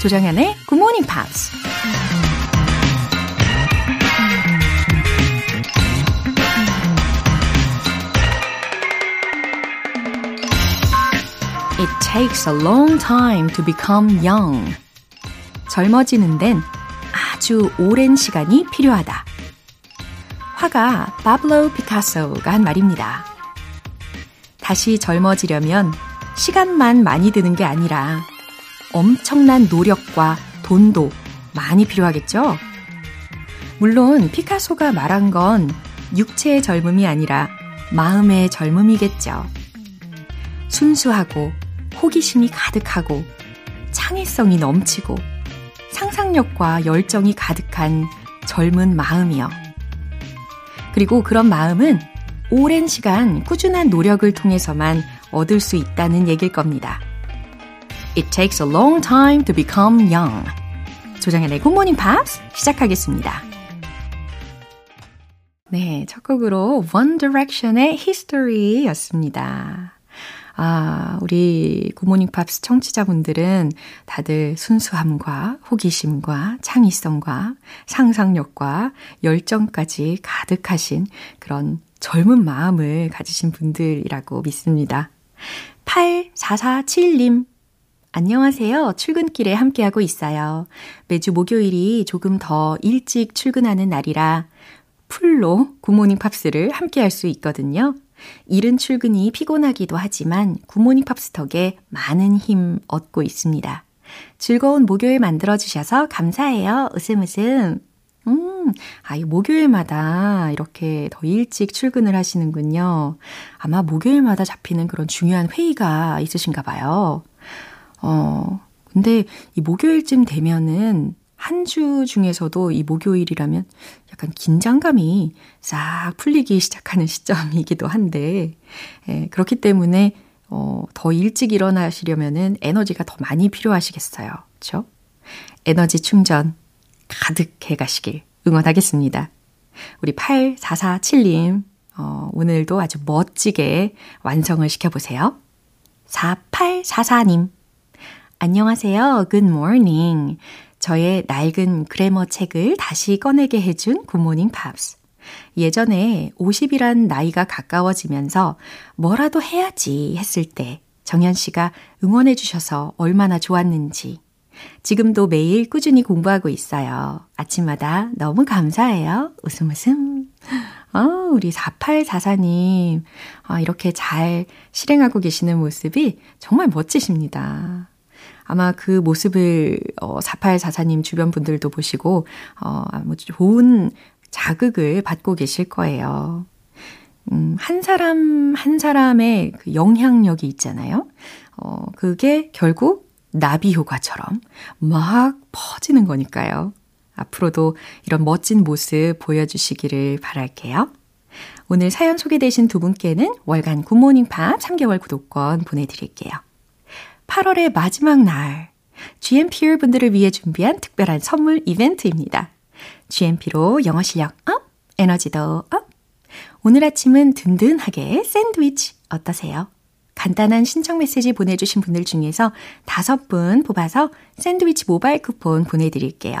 조정현의 Good Morning Pops. It takes a long time to become young. 젊어지는 데는 아주 오랜 시간이 필요하다. 화가 바블로 피카소가 한 말입니다. 다시 젊어지려면 시간만 많이 드는 게 아니라 엄청난 노력과 돈도 많이 필요하겠죠? 물론 피카소가 말한 건 육체의 젊음이 아니라 마음의 젊음이겠죠. 순수하고 호기심이 가득하고 창의성이 넘치고 상상력과 열정이 가득한 젊은 마음이요. 그리고 그런 마음은 오랜 시간 꾸준한 노력을 통해서만 얻을 수 있다는 얘길 겁니다. It takes a long time to become young. 조정현의 굿모닝 팝스 시작하겠습니다. 네, 첫 곡으로 One Direction의 History였습니다. 아, 우리 굿모닝 팝스 청취자분들은 다들 순수함과 호기심과 창의성과 상상력과 열정까지 가득하신 그런 젊은 마음을 가지신 분들이라고 믿습니다. 8447님. 안녕하세요. 출근길에 함께하고 있어요. 매주 목요일이 조금 더 일찍 출근하는 날이라 full로 굿모닝 팝스를 함께할 수 있거든요. 이른 출근이 피곤하기도 하지만 굿모닝 팝스 덕에 많은 힘 얻고 있습니다. 즐거운 목요일 만들어주셔서 감사해요. 웃음 웃음. 음, 아, 이 목요일마다 이렇게 더 일찍 출근을 하시는군요. 아마 목요일마다 잡히는 그런 중요한 회의가 있으신가 봐요. 어, 근데 이 목요일쯤 되면은 한 주 중에서도 이 목요일이라면 약간 긴장감이 싹 풀리기 시작하는 시점이기도 한데, 예, 그렇기 때문에, 어, 더 일찍 일어나시려면은 에너지가 더 많이 필요하시겠어요. 그쵸? 에너지 충전 가득해 가시길 응원하겠습니다. 우리 8447님, 어, 오늘도 아주 멋지게 완성을 시켜보세요. 4844님, 안녕하세요. Good morning. 저의 낡은 그래머 책을 다시 꺼내게 해준 굿모닝 팝스. 예전에 50이란 나이가 가까워지면서 뭐라도 해야지 했을 때 정현 씨가 응원해 주셔서 얼마나 좋았는지 지금도 매일 꾸준히 공부하고 있어요. 아침마다 너무 감사해요. 웃음 웃음. 아, 우리 4844님. 아, 이렇게 잘 실행하고 계시는 모습이 정말 멋지십니다. 아마 그 모습을 어, 4844님 주변 분들도 보시고 어, 아무 좋은 자극을 받고 계실 거예요. 음, 한 사람 한 사람의 그 영향력이 있잖아요. 어, 그게 결국 나비 효과처럼 막 퍼지는 거니까요. 앞으로도 이런 멋진 모습 보여주시기를 바랄게요. 오늘 사연 소개되신 두 분께는 월간 굿모닝 팝 3개월 구독권 보내드릴게요. 8월의 마지막 날, GMP 분들을 위해 준비한 특별한 선물 이벤트입니다. GMP로 영어 실력 up, 에너지도 up. 오늘 아침은 든든하게 샌드위치 어떠세요? 간단한 신청 메시지 보내주신 분들 중에서 다섯 분 뽑아서 샌드위치 모바일 쿠폰 보내드릴게요.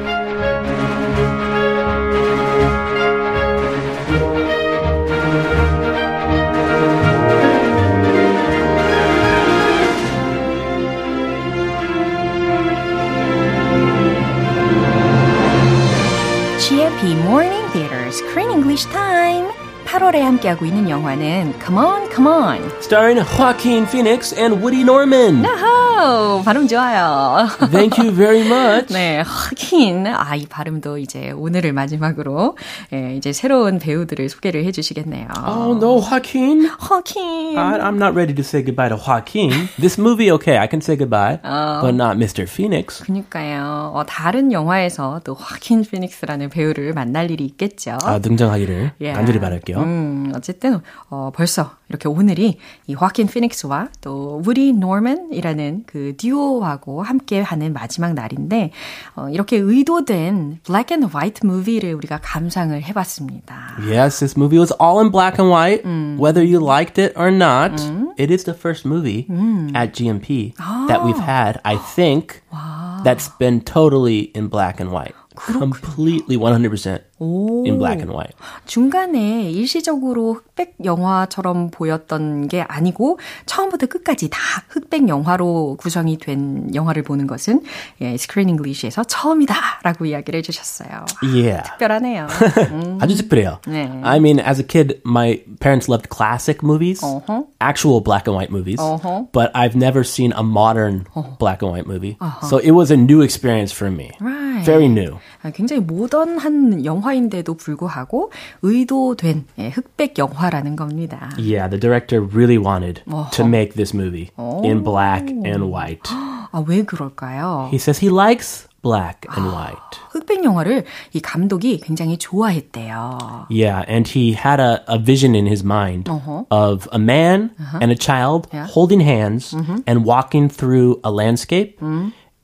GMP Morning Theater Screen English Time 8월에 함께하고 있는 영화는 Come On, Come On. Starring Joaquin Phoenix and Woody Norman. 아하, 발음 좋아요. Thank you very much. 네, 하긴 아, 이 발음도 이제 오늘을 마지막으로 예, 이제 새로운 배우들을 소개를 해주시겠네요. Oh no, Joaquin. 하긴. I, I'm not ready to say goodbye to Joaquin. This movie, okay, I can say goodbye, but not Mr. Phoenix. 그니까요. 어, 다른 영화에서 또 화킨 피닉스라는 배우를 만날 일이 있겠죠. 아, 등장하기를 예. 간절히 바랄게요. 음, 어쨌든 어, 벌써 이렇게 오늘이 이 화킨 피닉스와 또 우리 노먼이라는 그 듀오하고 함께 하는 마지막 날인데 어, 이렇게 의도된 black and white movie를 우리가 감상을 해 봤습니다. Yes, this movie was all in black and white. Whether you liked it or not, it is the first movie at GMP that we've had, I think, that's been totally in black and white. Completely 100% in black and white. 중간에 일시적으로 흑백 영화처럼 보였던 게 아니고 처음부터 끝까지 다 흑백 영화로 구성이 된 영화를 보는 것은 예, 스크린 잉글리시에서 처음이다라고 이야기를 해주셨어요. Yeah. 특별하네요. 아주 특별해요. 네. I mean, as a kid, my parents loved classic movies, Uh-huh. actual black and white movies, Uh-huh. but I've never seen a modern black and white movie. So it was a new experience for me. Right. Very new. 아, 굉장히 모던한 영화 인데도 불구하고 의도된 예, 흑백 영화라는 겁니다. Yeah, the director really wanted to make this movie in black and white. 아, 왜 그럴까요? He says he likes black and white. 흑백 영화를 이 감독이 굉장히 좋아했대요. Yeah, and he had a, a vision in his mind Uh-huh. of a man and a child Yeah. holding hands and walking through a landscape.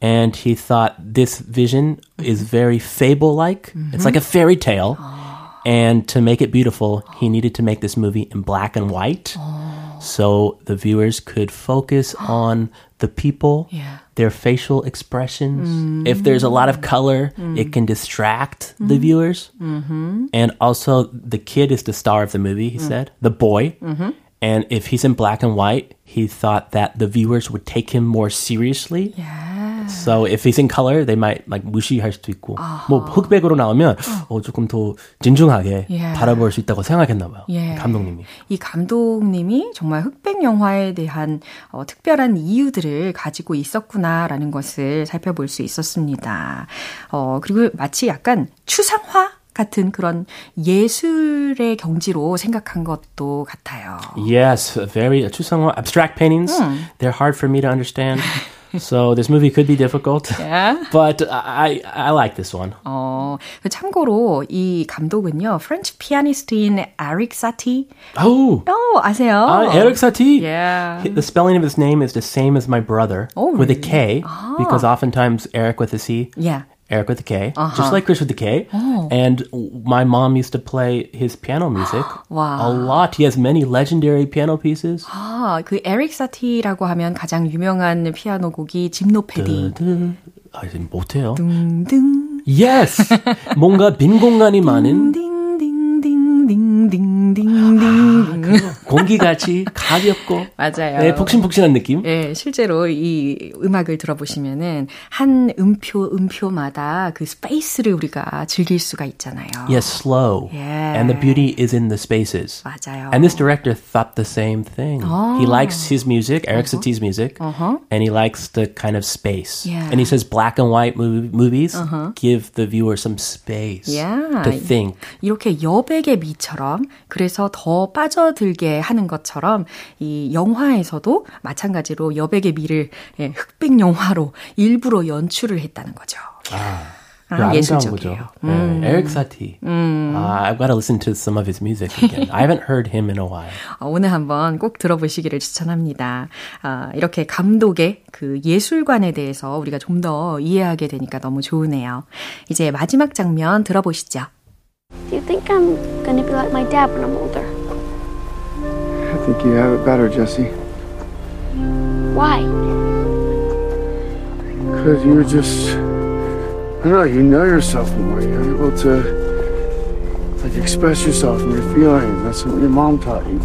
And he thought this vision is very fable like. It's like a fairy tale. Mm-hmm. And to make it beautiful, he needed to make this movie in black and white. Oh. So the viewers could focus on the people, Yeah. their facial expressions. Mm-hmm. If there's a lot of color, it mm. can distract the mm-hmm. viewers. And also, the kid is the star of the movie, he mm. said, the boy. And if he's in black and white, he thought that the viewers would take him more seriously. So if he's in color, they might like 무시할 수도 있고. 뭐 흑백으로 나오면 어, 조금 더 진중하게 Yeah. 바라볼 수 있다고 생각했나 봐요. 예. 감독님이. 이 감독님이 정말 흑백 영화에 대한 어, 특별한 이유들을 가지고 있었구나라는 것을 살펴볼 수 있었습니다. 어, 그리고 마치 약간 추상화 같은 그런 예술의 경지로 생각한 것도 같아요. Yes, very 추상화 abstract paintings. They're hard for me to understand. so this movie could be difficult. Yeah. But I I like this one. 어, 그 참고로 이 감독은요, 프렌치 피아니스트인 에릭 사티. Oh, 어, 아세요? uh, Eric Satie. Yeah. The spelling of his name is the same as my brother Oh, with a really? K because oftentimes Eric with a C, Yeah. Eric with a K, just like Chris with a K. And my mom used to play his piano music Wow. a lot. He has many legendary piano pieces. 아, 그 에릭 사티라고 하면 가장 유명한 피아노 곡이. 드- 아, 못해요. 딩딩 Yes. 뭔가 빈 공간이 많은 공기같이 가볍고 맞아요. 네, 폭신폭신한 느낌. 예, 실제로 이 음악을 들어보시면은 한 음표 음표마다 그 스페이스를 우리가 즐길 수가 있잖아요. Yes, slow. Yeah. And the beauty is in the spaces. 맞아요. And this director thought the same thing. He likes his music, Eric Satie's music, and he likes the kind of space. Yeah. And he says black and white mov- movies give the viewer some space Yeah. to think. 이렇게 여백의 미처럼 그래서 더 빠져들게 하는 것처럼 이 영화에서도 마찬가지로 여백의 미를 예, 흑백 영화로 일부러 연출을 했다는 거죠. 아, 아름다운 예술적이에요. 거죠. 네, Eric Satie. Uh, I've got to listen to some of his music again. I haven't heard him in a while. 어, 오늘 한번 꼭 들어보시기를 추천합니다. 아, 이렇게 감독의 그 예술관에 대해서 우리가 좀 더 이해하게 되니까 너무 좋으네요. 이제 마지막 장면 들어보시죠. Do you think I'm gonna be like my dad when I'm older? I think you have it better, Jesse. Why? Because you're just. I don't know, you know yourself more. You're able to. Like, express yourself and your feelings. That's what your mom taught you.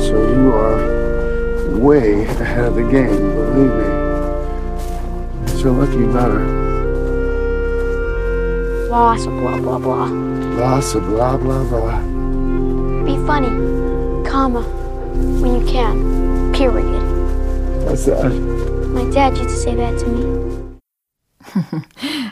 So you are way ahead of the game, believe me. So lucky you better. Lots of blah blah blah. Lots of blah, blah, blah. Be funny, comma, when you can. Period. What's that? My dad used to say that to me.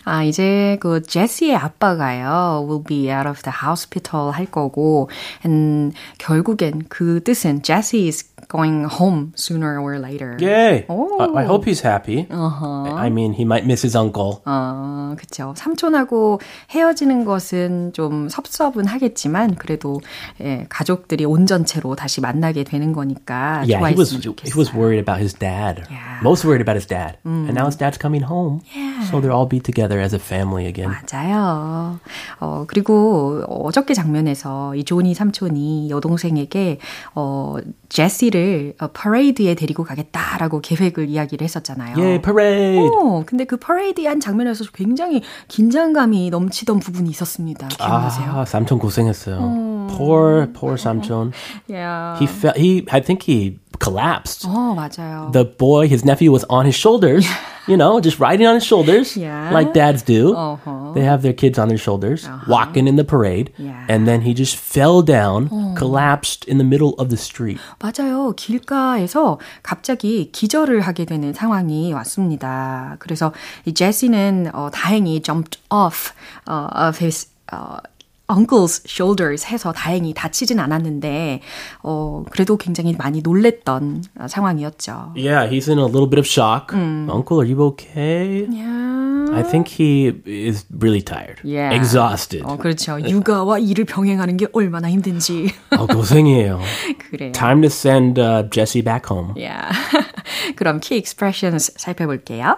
아, 이제 그 제시의 아빠가요, will be out of the hospital 할 거고, and 결국엔 그 뜻은 Jesse is going home sooner or later. Yay! Oh. I, I hope he's happy. Uh-huh. I mean, he might miss his uncle. 어, 그쵸. 삼촌하고 헤어지는 것은 좀 섭섭은 하겠지만, 그래도, 예, 가족들이 온전체로 다시 만나게 되는 거니까. yeah, he was 좋아했으면 he 좋겠어요. was worried about his dad. Yeah. Most worried about his dad. And now his dad's coming home. So they'll all be together as a family again. 맞아요. 어, 그리고 어저께 장면에서 이 조니 삼촌이 여동생에게, 어, 제시를 어, 퍼레이드에 데리고 가겠다라고 계획을 이야기를 했었잖아요. Parade! 어, 근데 그 퍼레이드한 장면에서 굉장히 긴장감이 넘치던 부분이 있었습니다. 기억나세요? 아, 삼촌 고생했어요. Poor, poor 삼촌. Yeah. He felt he I think he collapsed. 어, 맞아요. The boy, his nephew was on his shoulders, you know, just riding on his shoulders Yeah. like dads do. Uh-huh. They have their kids on their shoulders, walking in the parade, Yeah. and then he just fell down, collapsed in the middle of the street. 맞아요. 길가에서 갑자기 기절을 하게 되는 상황이 왔습니다. 그래서 이 제시는 어, 다행히 jumped off 어, of his 어, uncle's shoulders 해서 다행히 다치진 않았는데 어, 그래도 굉장히 많이 놀랬던 어, 상황이었죠. Yeah, he's in a little bit of shock. Uncle, are you okay? Yeah. I think he is really tired, Yeah. exhausted. 어, 그렇죠. 육아와 일을 병행하는 게 얼마나 힘든지. 어, 고생해요. 그래요. Time to send uh, Jesse back home. Yeah. 그럼 key expressions 살펴볼게요.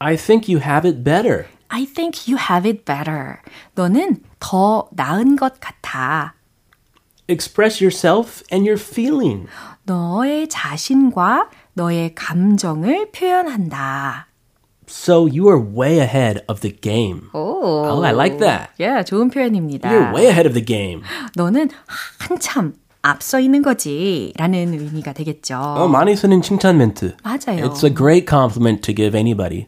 I think you have it better. I think you have it better. 너는 더 나은 것 같아. Express yourself and your feeling. 너의 자신과 너의 감정을 표현한다. So you are way ahead of the game. 오. Oh, I like that. Yeah, 좋은 표현입니다. You're way ahead of the game. 너는 한참 앞서 있는 거지. 라는 의미가 되겠죠. 어, 많이 쓰는 칭찬 멘트. 맞아요. It's a great compliment to give anybody.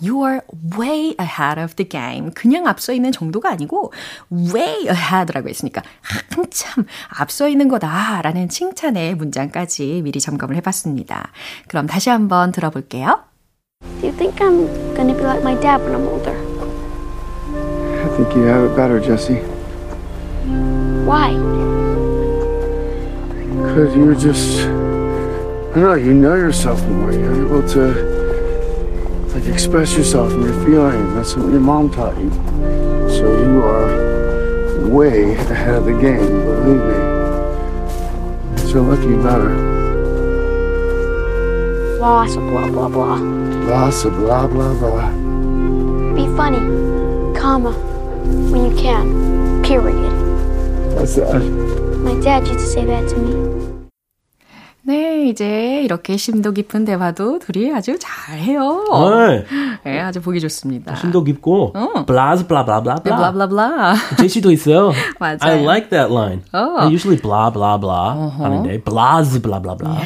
You are way ahead of the game. 그냥 앞서 있는 정도가 아니고 way ahead라고 했으니까 한참 앞서 있는 거다라는 칭찬의 문장까지 미리 점검을 해봤습니다. 그럼 다시 한번 들어볼게요. Do you think I'm gonna be like my dad when I'm older? I think you have it better, Jesse. Why? Because you're just. I don't know, you know yourself more. You're able to. Like, express yourself and your feelings. That's what your mom taught you. So you are way ahead of the game, believe me. So lucky better. Lots of blah blah blah. Lots of blah, blah, blah. Be funny, comma, when you can. Period. What's that? My dad used to say that to me. 네, 이제 이렇게 심도 깊은 대화도 둘이 아주 잘해요. 네. 네, 아주 보기 좋습니다. 심도 깊고 어. blah blah blah blah blah. 블라블라블라. 제시도 있어요. 맞아요. I like that line. 어. I usually blah blah blah 하는데 blahs blah blah blah.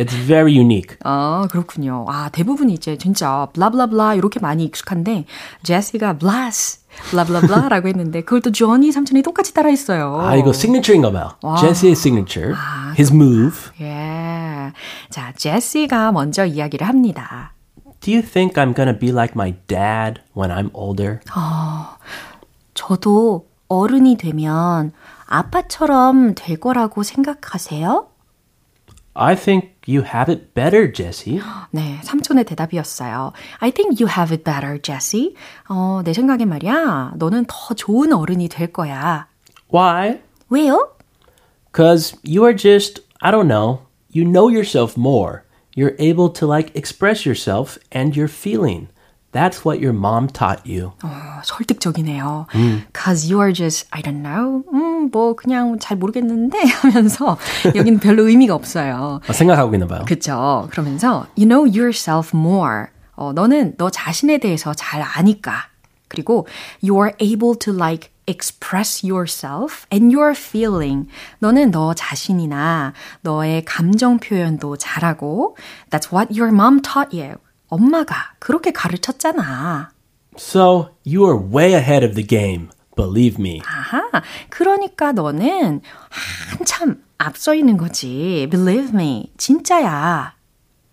It's very unique. 아, 그렇군요. 아, 대부분이 이제 진짜 블라블라블라 이렇게 많이 익숙한데 제시가 블라스 블라블라블라라고 했는데 그걸 또 조니 삼촌이 똑같이 따라했어요. 아 이거 signature인가 봐요. Jesse의 signature. His move. 예. 자, 제시가 먼저 이야기를 합니다. Do you think I'm gonna be like my dad when I'm older? 저도 어른이 되면 아빠처럼 될 거라고 생각하세요? I think you have it better, Jesse. 네, 삼촌의 대답이었어요. I think you have it better, Jesse. 어, 내 생각엔 말이야. 너는 더 좋은 어른이 될 거야. Why? 왜요? Cause you are just, I don't know, you know yourself more. You're able to like express yourself and your feeling. That's what your mom taught you. 어, 설득적이네요. Cause you are just, I don't know. 음, 뭐, 그냥 잘 모르겠는데 하면서 여기는 별로 의미가 없어요. 어, 생각하고 있나 봐요. 그쵸. 그러면서 you know yourself more. 어, 너는 너 자신에 대해서 잘 아니까. 그리고 you are able to like express yourself and your feeling. 너는 너 자신이나 너의 감정 표현도 잘하고 that's what your mom taught you. 엄마가 그렇게 가르쳤잖아. So you are way ahead of the game. believe me. 아하, 그러니까 너는 한참 앞서 있는 거지. Believe me. 진짜야.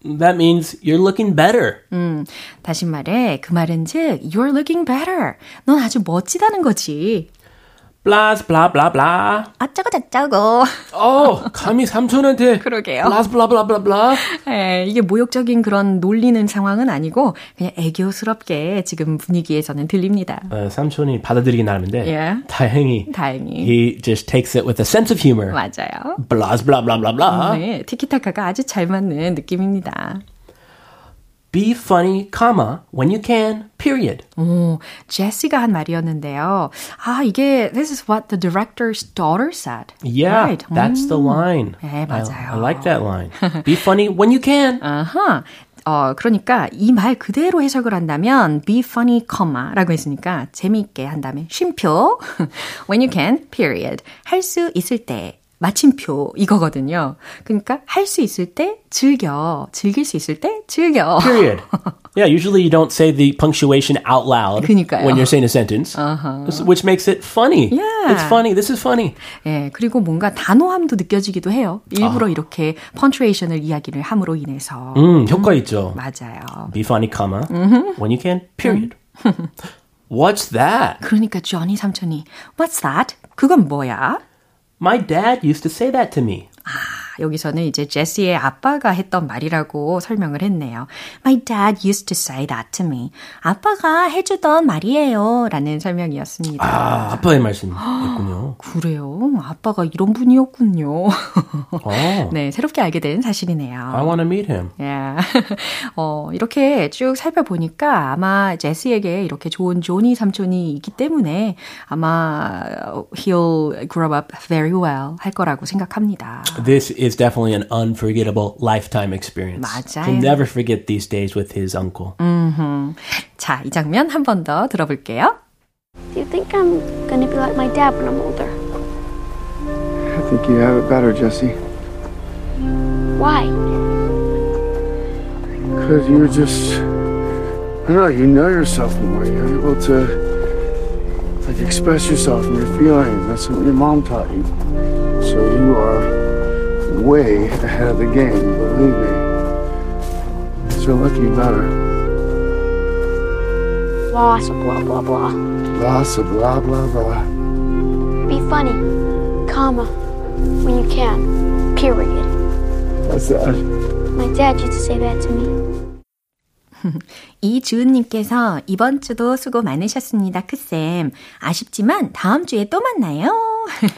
That means you're looking better. 음, 다시 말해, 그 말은 즉, you're looking better. 넌 아주 멋지다는 거지. Blah, blah. 아짜고 저짜고. 어, 감히 삼촌한테. 그러게요. Blah, blah. 예, 이게 모욕적인 그런 놀리는 상황은 아니고, 그냥 애교스럽게 지금 분위기에서는 들립니다. 어, 삼촌이 받아들이긴 나름인데 Yeah. 다행히 다행히. he just takes it with a sense of humor. 맞아요. Blah, blah. 네, 티키타카가 아주 잘 맞는 느낌입니다. Be funny, comma, when you can, period. 오, 제시가 한 말이었는데요. 아, 이게 this is what the director's daughter said. Yeah, Right. that's the 음. line. 네, I, 맞아요. I like that line. Be funny when you can. 아하. 어, 그러니까 이 말 그대로 해석을 한다면 be funny, 라고 했으니까 재미있게 한다면 쉼표 when you can, period. 할 수 있을 때 마침표 이거거든요. 그러니까 할 수 있을 때 즐겨. 즐길 수 있을 때 즐겨. Period. yeah, usually you don't say the punctuation out loud 그니까요. when you're saying a sentence, which makes it funny. Yeah. It's funny. This is funny. 예, 그리고 뭔가 단호함도 느껴지기도 해요. 일부러 이렇게 펀트레이션을 이야기를 함으로 인해서. 음, 효과 있죠. 맞아요. Be funny, comma, when you can, period. What's that? 그러니까 조니 삼촌이 What's that? 그건 뭐야? My dad used to say that to me. 여기서는 이제 제시의 아빠가 했던 말이라고 설명을 했네요. My dad used to say that to me. 아빠가 해주던 말이에요. 라는 설명이었습니다. 아, 아빠의 말씀이었군요. 그래요? 아빠가 이런 분이었군요. 어. 네, 새롭게 알게 된 사실이네요. I want to meet him. 예. 어, 이렇게 쭉 살펴보니까 아마 제시에게 이렇게 좋은 조니 삼촌이 있기 때문에 아마 he'll grow up very well 할 거라고 생각합니다. This is definitely an unforgettable lifetime experience. 맞아요. He'll never forget these days with his uncle. 자, 이 장면 한 번 더 들어볼게요. Do you think I'm gonna be like my dad when I'm older? I think you have it better, Jesse. Why? Because you're just. I don't know, you know yourself more. You're able to. Like, express yourself and your feelings. That's what your mom taught you. So you are way ahead of the game, believe me. So lucky better. Lots of blah blah blah. Lots of blah, blah, blah. Be funny, comma, when you can. Period. That's that. My dad used to say that to me. 이주은님께서 이번 주도 수고 많으셨습니다, 크쌤. 아쉽지만 다음 주에 또 만나요.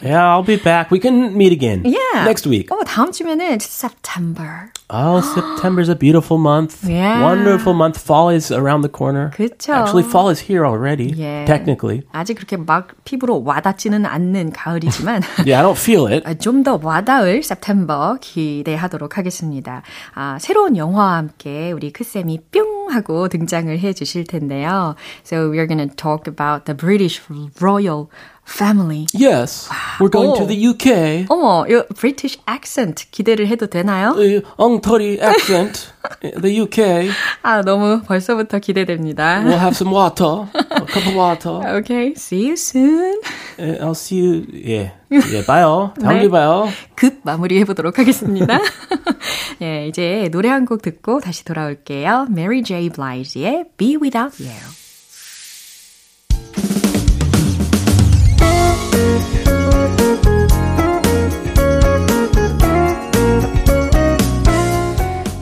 Yeah, I'll be back. We can meet again yeah. next week. 어, 다음 주면은 September. Oh, September's a beautiful month. Yeah. Wonderful month. Fall is around the corner. 그쵸. Actually, fall is here already. Yeah. Technically. 아직 그렇게 막 피부로 와닿지는 않는 가을이지만 Yeah, I don't feel it. 좀 더 와닿을 September 기대하도록 하겠습니다. 아, 새로운 영화와 함께 우리 크쌤이 뿅 하고 등장을 해 주실 텐데요. So we're going to talk about the British royal family. Yes. We're going to Oh. the UK. 어머, 이 British accent 기대를 해도 되나요? The 엉터리 accent. the UK. 아, 너무 벌써부터 기대됩니다. We'll have some water. A cup of water. Okay, see you soon. Uh, I'll see you. 예. 예, 봐요. 다음 네. 봐요. 급 마무리해 보도록 하겠습니다. 예, 이제 노래 한 곡 듣고 다시 돌아올게요. Mary J. Blige의 Be Without You.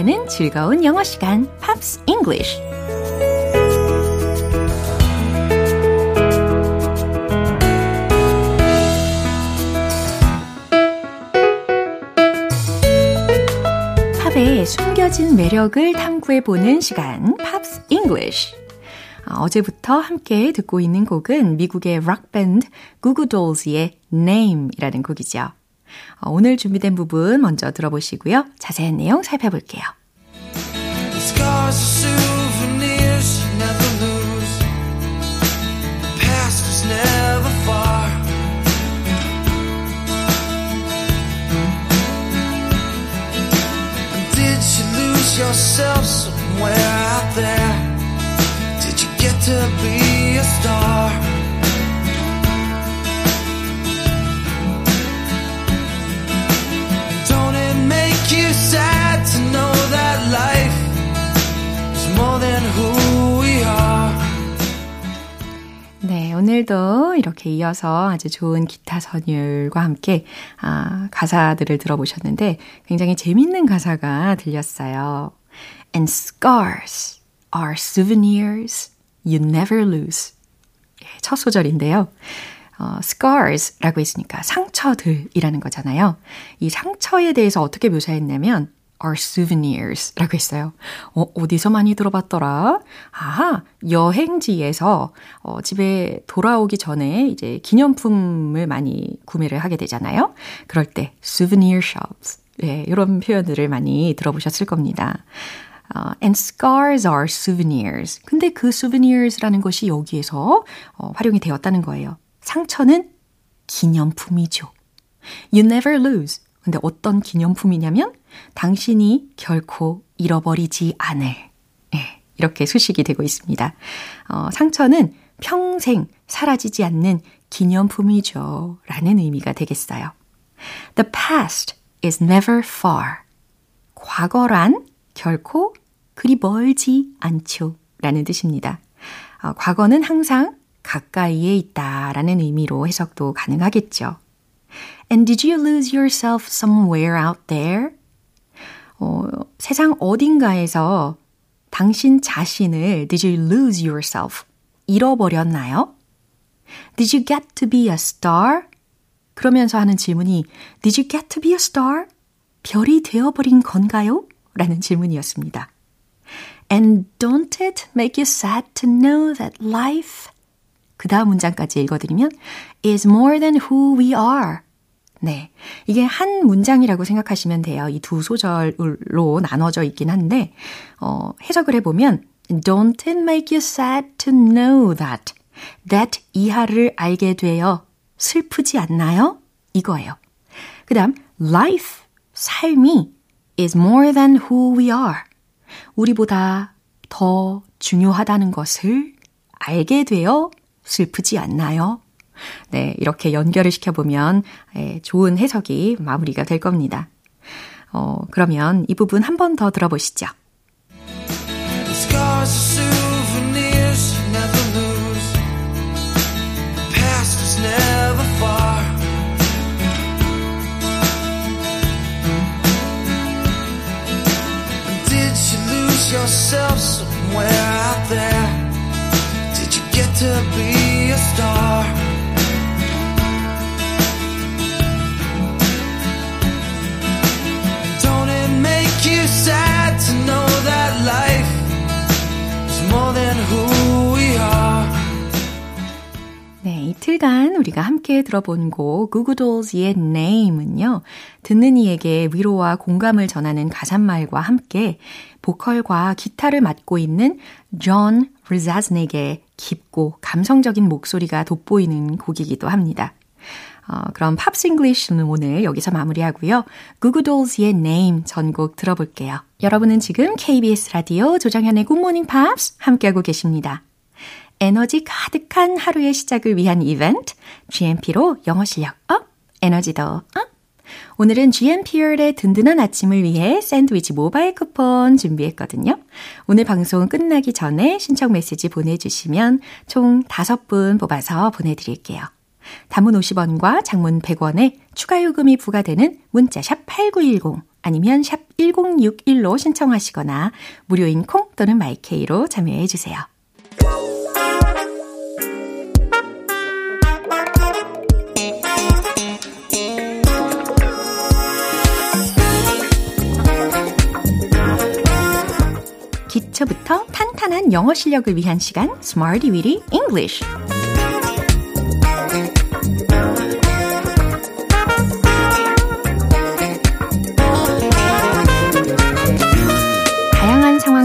함께하는 즐거운 영어 시간, Pops English. 팝의 숨겨진 매력을 탐구해 보는 시간, Pops English. 어제부터 함께 듣고 있는 곡은 미국의 락밴드 Goo Goo Dolls의 Name이라는 곡이죠. 오늘 준비된 부분 먼저 들어보시고요. 자세한 내용 살펴볼게요. yourself somewhere out there? Did you get to be a star? 오늘도 이렇게 이어서 아주 좋은 기타 선율과 함께 아, 가사들을 들어보셨는데 굉장히 재밌는 가사가 들렸어요. And scars are souvenirs you never lose. 첫 소절인데요. 어, scars라고 했으니까 상처들이라는 거잖아요. 이 상처에 대해서 어떻게 묘사했냐면 are souvenirs라고 했어요. 어, 어디서 많이 들어봤더라? 아하, 여행지에서 어, 집에 돌아오기 전에 이제 기념품을 많이 구매를 하게 되잖아요. 그럴 때 souvenir shops. 네, 이런 표현들을 많이 들어보셨을 겁니다. Uh, and scars are souvenirs. 근데 그 souvenirs라는 것이 여기에서 어, 활용이 되었다는 거예요. 상처는 기념품이죠. You never lose. 근데 어떤 기념품이냐면 당신이 결코 잃어버리지 않을. 네, 이렇게 수식이 되고 있습니다. 어, 상처는 평생 사라지지 않는 기념품이죠. 라는 의미가 되겠어요. The past is never far. 과거란 결코 그리 멀지 않죠. 라는 뜻입니다. 어, 과거는 항상 가까이에 있다 라는 의미로 해석도 가능하겠죠. And did you lose yourself somewhere out there? 어, 세상 어딘가에서 당신 자신을 did you lose yourself? 잃어버렸나요? Did you get to be a star? 그러면서 하는 질문이 Did you get to be a star? 별이 되어버린 건가요? 라는 질문이었습니다. And don't it make you sad to know that life 그 다음 문장까지 읽어드리면 is more than who we are. 네. 이게 한 문장이라고 생각하시면 돼요. 이 두 소절로 나눠져 있긴 한데, 어, 해석을 해보면, Don't it make you sad to know that? That 이하를 알게 되어 슬프지 않나요? 이거예요. 그 다음, life, 삶이 is more than who we are. 우리보다 더 중요하다는 것을 알게 되어 슬프지 않나요? 네, 이렇게 연결을 시켜보면 예, 좋은 해석이 마무리가 될 겁니다. 어, 그러면 이 부분 한 번 더 들어보시죠. yourself somewhere out there? Did you get to be a star? 네, 이틀간 우리가 함께 들어본 곡 구구돌즈의 Name은요. 듣는 이에게 위로와 공감을 전하는 가사말과 함께 보컬과 기타를 맡고 있는 John Rzeznik의 깊고 감성적인 목소리가 돋보이는 곡이기도 합니다. 어, 그럼 Pops English는 오늘 여기서 마무리하고요. Goo Goo Dolls의 Name 전곡 들어볼게요. 여러분은 지금 KBS 라디오 조정현의 굿모닝 팝스 함께하고 계십니다. 에너지 가득한 하루의 시작을 위한 이벤트 GMP로 영어 실력 up, 에너지도 up. 오늘은 GMP의 든든한 아침을 위해 샌드위치 모바일 쿠폰 준비했거든요. 오늘 방송 끝나기 전에 신청 메시지 보내주시면 총 5분 뽑아서 보내드릴게요. 단문 50원과 장문 100원의 추가 요금이 부과되는 문자 샵 8910 아니면 샵 1061로 신청하시거나 무료인 콩 또는 마이케이로 참여해 주세요. 영어 실력을 위한 시간 Smarty Weedy English.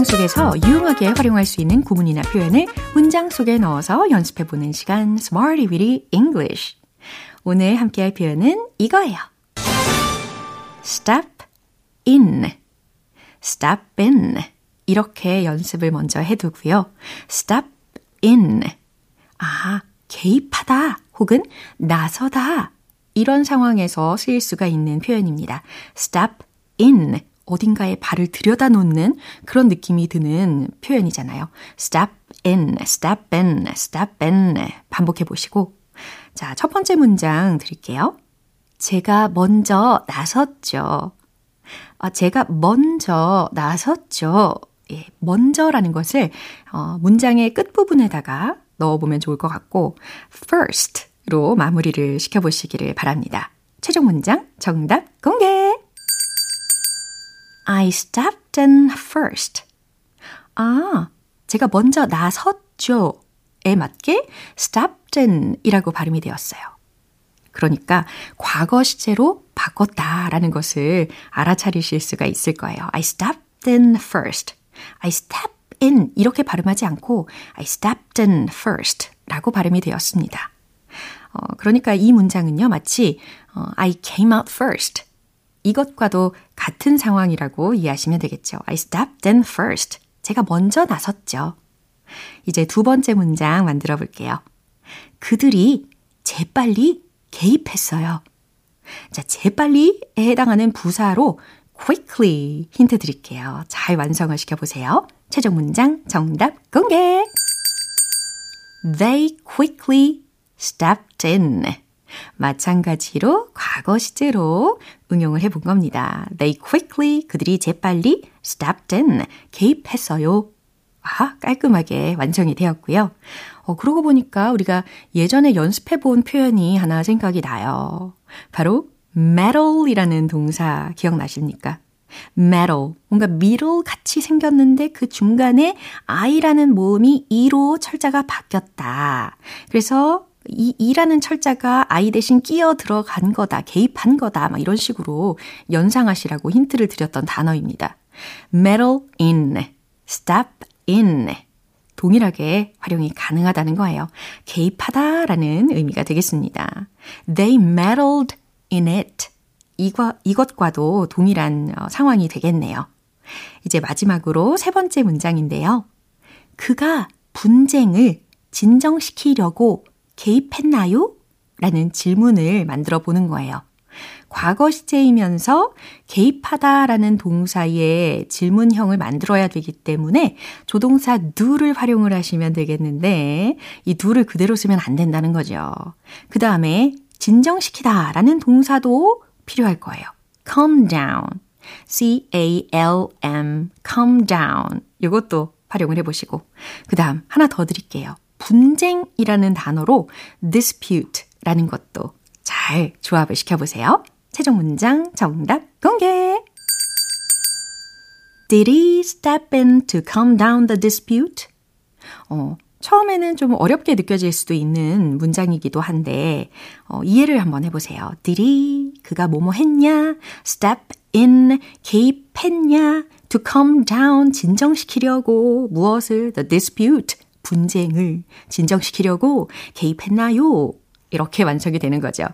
속에서 유용하게 활용할 수 있는 구문이나 표현을 문장 속에 넣어서 연습해보는 시간 Smarty Weedy English. 오늘 함께할 표현은 이거예요. step in, step in 이렇게 연습을 먼저 해두고요. step in 아, 개입하다 혹은 나서다 이런 상황에서 쓰일 수가 있는 표현입니다. step in 어딘가에 발을 들여다 놓는 그런 느낌이 드는 표현이잖아요. step in, step in, step in 반복해 보시고 자, 첫 번째 문장 드릴게요. 제가 먼저 나섰죠. 아, 제가 먼저 나섰죠. 예, 먼저라는 것을 어, 문장의 끝부분에다가 넣어보면 좋을 것 같고 first로 마무리를 시켜보시기를 바랍니다. 최종 문장 정답 공개! I stepped in first. 아, 제가 먼저 나섰죠. 에 맞게 stepped in 이라고 발음이 되었어요. 그러니까 과거 시제로 바꿨다라는 것을 알아차리실 수가 있을 거예요. I stepped in first. I step in 이렇게 발음하지 않고 I stepped in first 라고 발음이 되었습니다. 어, 그러니까 이 문장은요, 마치 어, I came out first. 이것과도 같은 상황이라고 이해하시면 되겠죠. I stepped in first. 제가 먼저 나섰죠. 이제 두 번째 문장 만들어 볼게요. 그들이 재빨리 개입했어요. 자, 재빨리에 해당하는 부사로 quickly 힌트 드릴게요. 잘 완성을 시켜보세요. 최종 문장 정답 공개! They quickly stepped in. 마찬가지로 과거 시제로 응용을 해본 겁니다. They quickly, 그들이 재빨리 stepped in, 개입했어요. 아, 깔끔하게 완성이 되었고요. 어, 그러고 보니까 우리가 예전에 연습해 본 표현이 하나 생각이 나요. 바로 metal이라는 동사 기억나십니까? metal. 뭔가 middle 같이 생겼는데 그 중간에 I라는 모음이 E로 철자가 바뀌었다. 그래서 이 이라는 철자가 I 대신 끼어 들어간 거다, 개입한 거다, 막 이런 식으로 연상하시라고 힌트를 드렸던 단어입니다. metal in, step in. 동일하게 활용이 가능하다는 거예요. 개입하다라는 의미가 되겠습니다. They meddled in it. 이과, 이것과도 동일한 어, 상황이 되겠네요. 이제 마지막으로 세 번째 문장인데요. 그가 분쟁을 진정시키려고 개입했나요? 라는 질문을 만들어 보는 거예요. 과거 시제이면서 개입하다라는 동사의 질문형을 만들어야 되기 때문에 조동사 do를 활용을 하시면 되겠는데 이 do를 그대로 쓰면 안 된다는 거죠. 그 다음에 진정시키다 라는 동사도 필요할 거예요. calm down. C-A-L-M, calm down. 이것도 활용을 해보시고. 그 다음, 하나 더 드릴게요. 분쟁이라는 단어로 dispute라는 것도 잘 조합을 시켜보세요. 최종 문장 정답 공개! Did he step in to calm down the dispute? 어, 처음에는 좀 어렵게 느껴질 수도 있는 문장이기도 한데, 어, 이해를 한번 해보세요. Did he, 그가 뭐뭐 했냐? Step in, 개입했냐? To calm down, 진정시키려고 무엇을? The dispute, 분쟁을 진정시키려고 개입했나요? 이렇게 완성이 되는 거죠.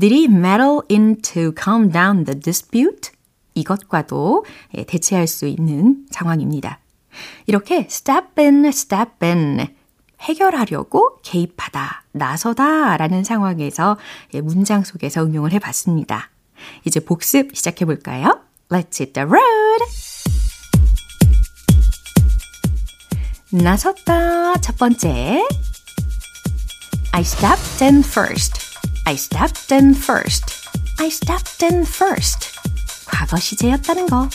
Did he meddle in to calm down the dispute? 이것과도 대체할 수 있는 상황입니다. 이렇게 step in, step in 해결하려고 개입하다, 나서다 라는 상황에서 문장 속에서 응용을 해 봤습니다. 이제 복습 시작해 볼까요? Let's hit the road! 나섰다 첫 번째 I stepped in first. I stepped in first. I stepped in first. 과거 시제였다는 거.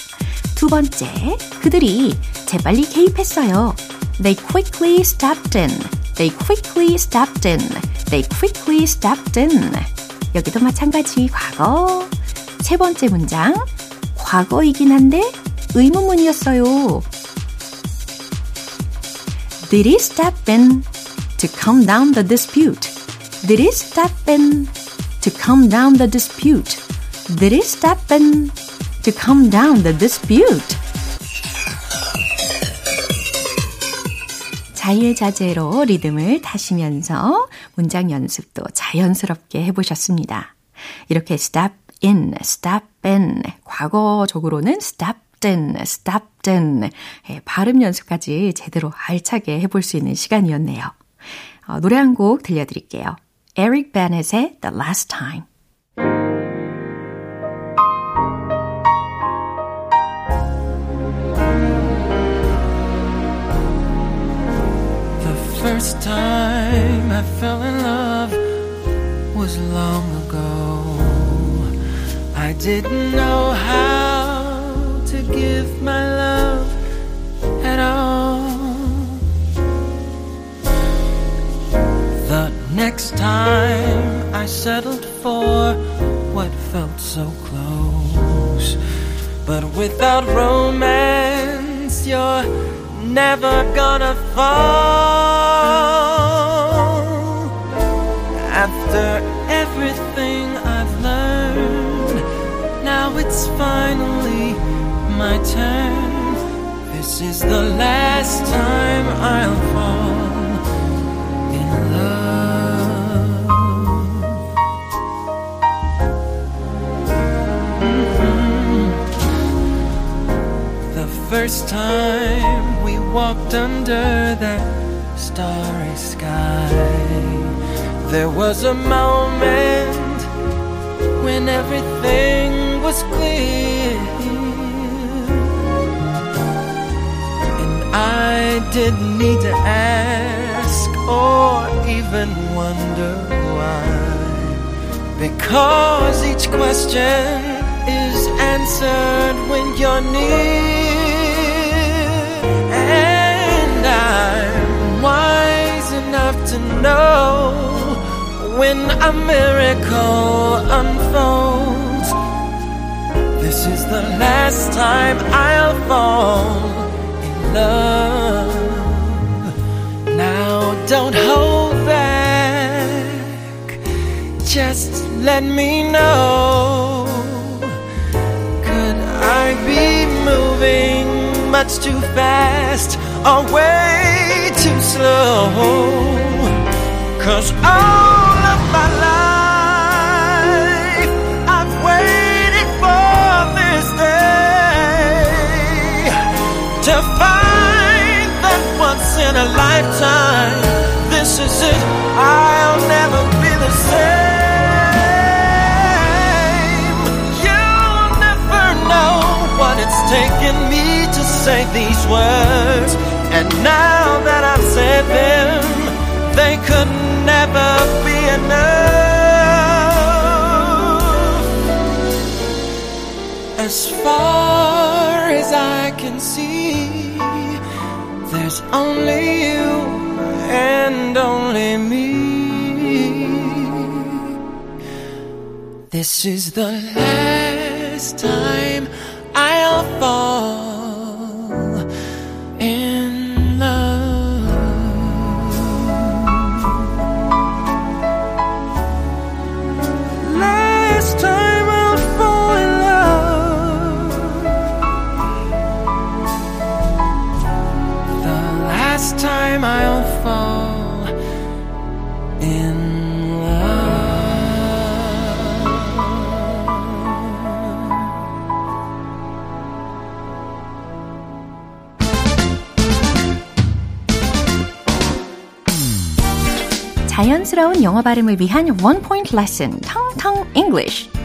두 번째, 그들이 재빨리 개입했어요. They quickly stepped in. They quickly stepped in. They quickly stepped in. 여기도 마찬가지 과거. 세 번째 문장, 과거이긴 한데 의문문이었어요. Did he step in to calm down the dispute? Did he step in to calm down the dispute? Did he step in to calm down the dispute? 자유자재로 리듬을 타시면서 문장 연습도 자연스럽게 해보셨습니다. 이렇게 step in, step in, 과거적으로는 stepped in, stepped in, 예, 발음 연습까지 제대로 알차게 해볼 수 있는 시간이었네요. 어, 노래 한 곡 들려드릴게요. Eric Bennett의 The Last Time. First time I fell in love was long ago. I didn't know how to give my love at all. The next time I settled for what felt so close, but without romance, you're never gonna fall. Finally my turn. This is the last time I'll fall in love. Mhm. The first time we walked under that starry sky, there was a moment when everything was clear. And I didn't need to ask or even wonder why. Because each question is answered when you're near. And I'm wise enough to know when a miracle unfolds. This is the last time I'll fall in love. Now don't hold back. Just let me know. Could I be moving much too fast or way too slow? Cause all of my life words and now that I've said them they could never be enough as far as I can see there's only you and only me. This is the last time I'll fall 자연스러운 영어 발음을 위한 원 포인트 레슨, 텅텅 English.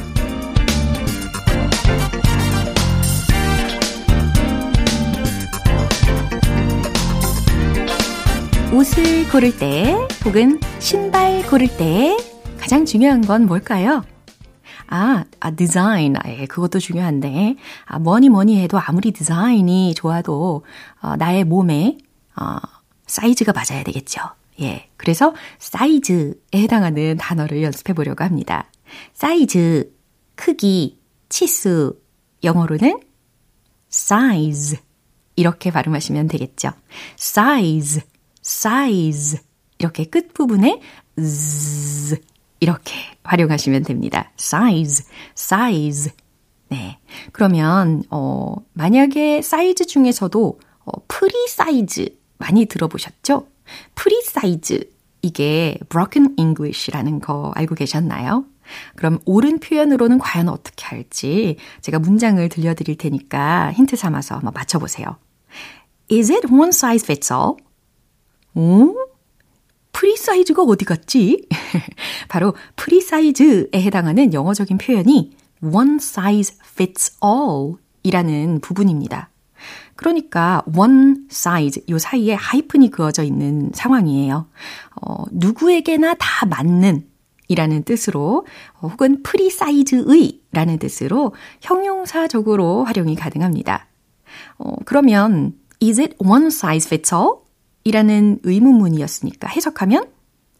옷을 고를 때 혹은 신발 고를 때 가장 중요한 건 뭘까요? 아, 아 디자인. 아, 예, 그것도 중요한데. 아, 뭐니 뭐니 해도 아무리 디자인이 좋아도 어, 나의 몸에 어, 사이즈가 맞아야 되겠죠. 예. 그래서 사이즈에 해당하는 단어를 연습해 보려고 합니다. 사이즈, 크기, 치수. 영어로는 size. 이렇게 발음하시면 되겠죠. size, size 이렇게 끝부분에 z 이렇게 활용하시면 됩니다. size, size. 네. 그러면, 어, 만약에 사이즈 중에서도, 어, free size 많이 들어보셨죠? free size. 이게 broken English라는 거 알고 계셨나요? 그럼 옳은 표현으로는 과연 어떻게 할지 제가 문장을 들려드릴 테니까 힌트 삼아서 한번 맞춰보세요. Is it one size fits all? 오? free size가 어디 갔지? 바로 프리 사이즈에 해당하는 영어적인 표현이 one size fits all 이라는 부분입니다. 그러니까 one size 요 사이에 하이픈이 그어져 있는 상황이에요. 어, 누구에게나 다 맞는 이라는 뜻으로 혹은 프리 사이즈의 라는 뜻으로 형용사적으로 활용이 가능합니다. 어, 그러면 is it one size fits all? 이라는 의문문이었으니까 해석하면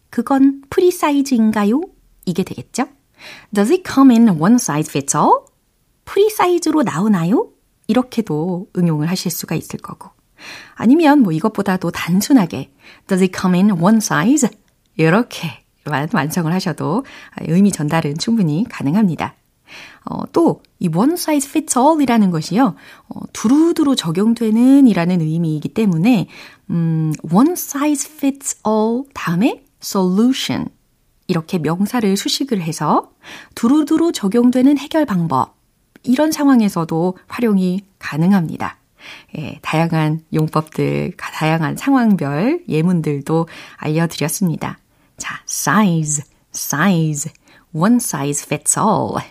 그건 프리 사이즈인가요? 이게 되겠죠? Does it come in one size fits all? 프리 사이즈로 나오나요? 이렇게도 응용을 하실 수가 있을 거고. 아니면 뭐 이것보다도 단순하게 Does it come in one size? 이렇게 완성을 하셔도 의미 전달은 충분히 가능합니다. 어, 또, 이 one size fits all 이라는 것이요, 어, 두루두루 적용되는 이라는 의미이기 때문에, 음, one size fits all 다음에 solution. 이렇게 명사를 수식을 해서 두루두루 적용되는 해결 방법. 이런 상황에서도 활용이 가능합니다. 예, 다양한 용법들, 다양한 상황별 예문들도 알려드렸습니다. 자, size, size, one size fits all.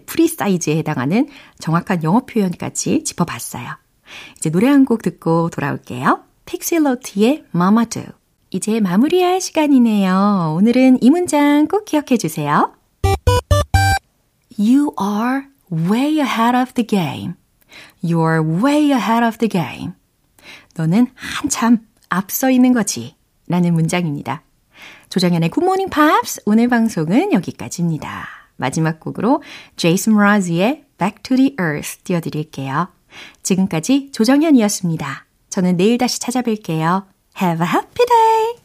프리 사이즈에 해당하는 정확한 영어 표현까지 짚어봤어요. 이제 노래 한 곡 듣고 돌아올게요. Mama Do. 이제 마무리할 시간이네요. 오늘은 이 문장 꼭 기억해 주세요. You are way ahead of the game. You're way ahead of the game. 너는 한참 앞서 있는 거지. 라는 문장입니다. 조정현의 굿모닝 팝스 오늘 방송은 여기까지입니다. 마지막 곡으로 제이슨 라즈의 Back to the Earth 띄워드릴게요. 지금까지 조정현이었습니다. 저는 내일 다시 찾아뵐게요. Have a happy day!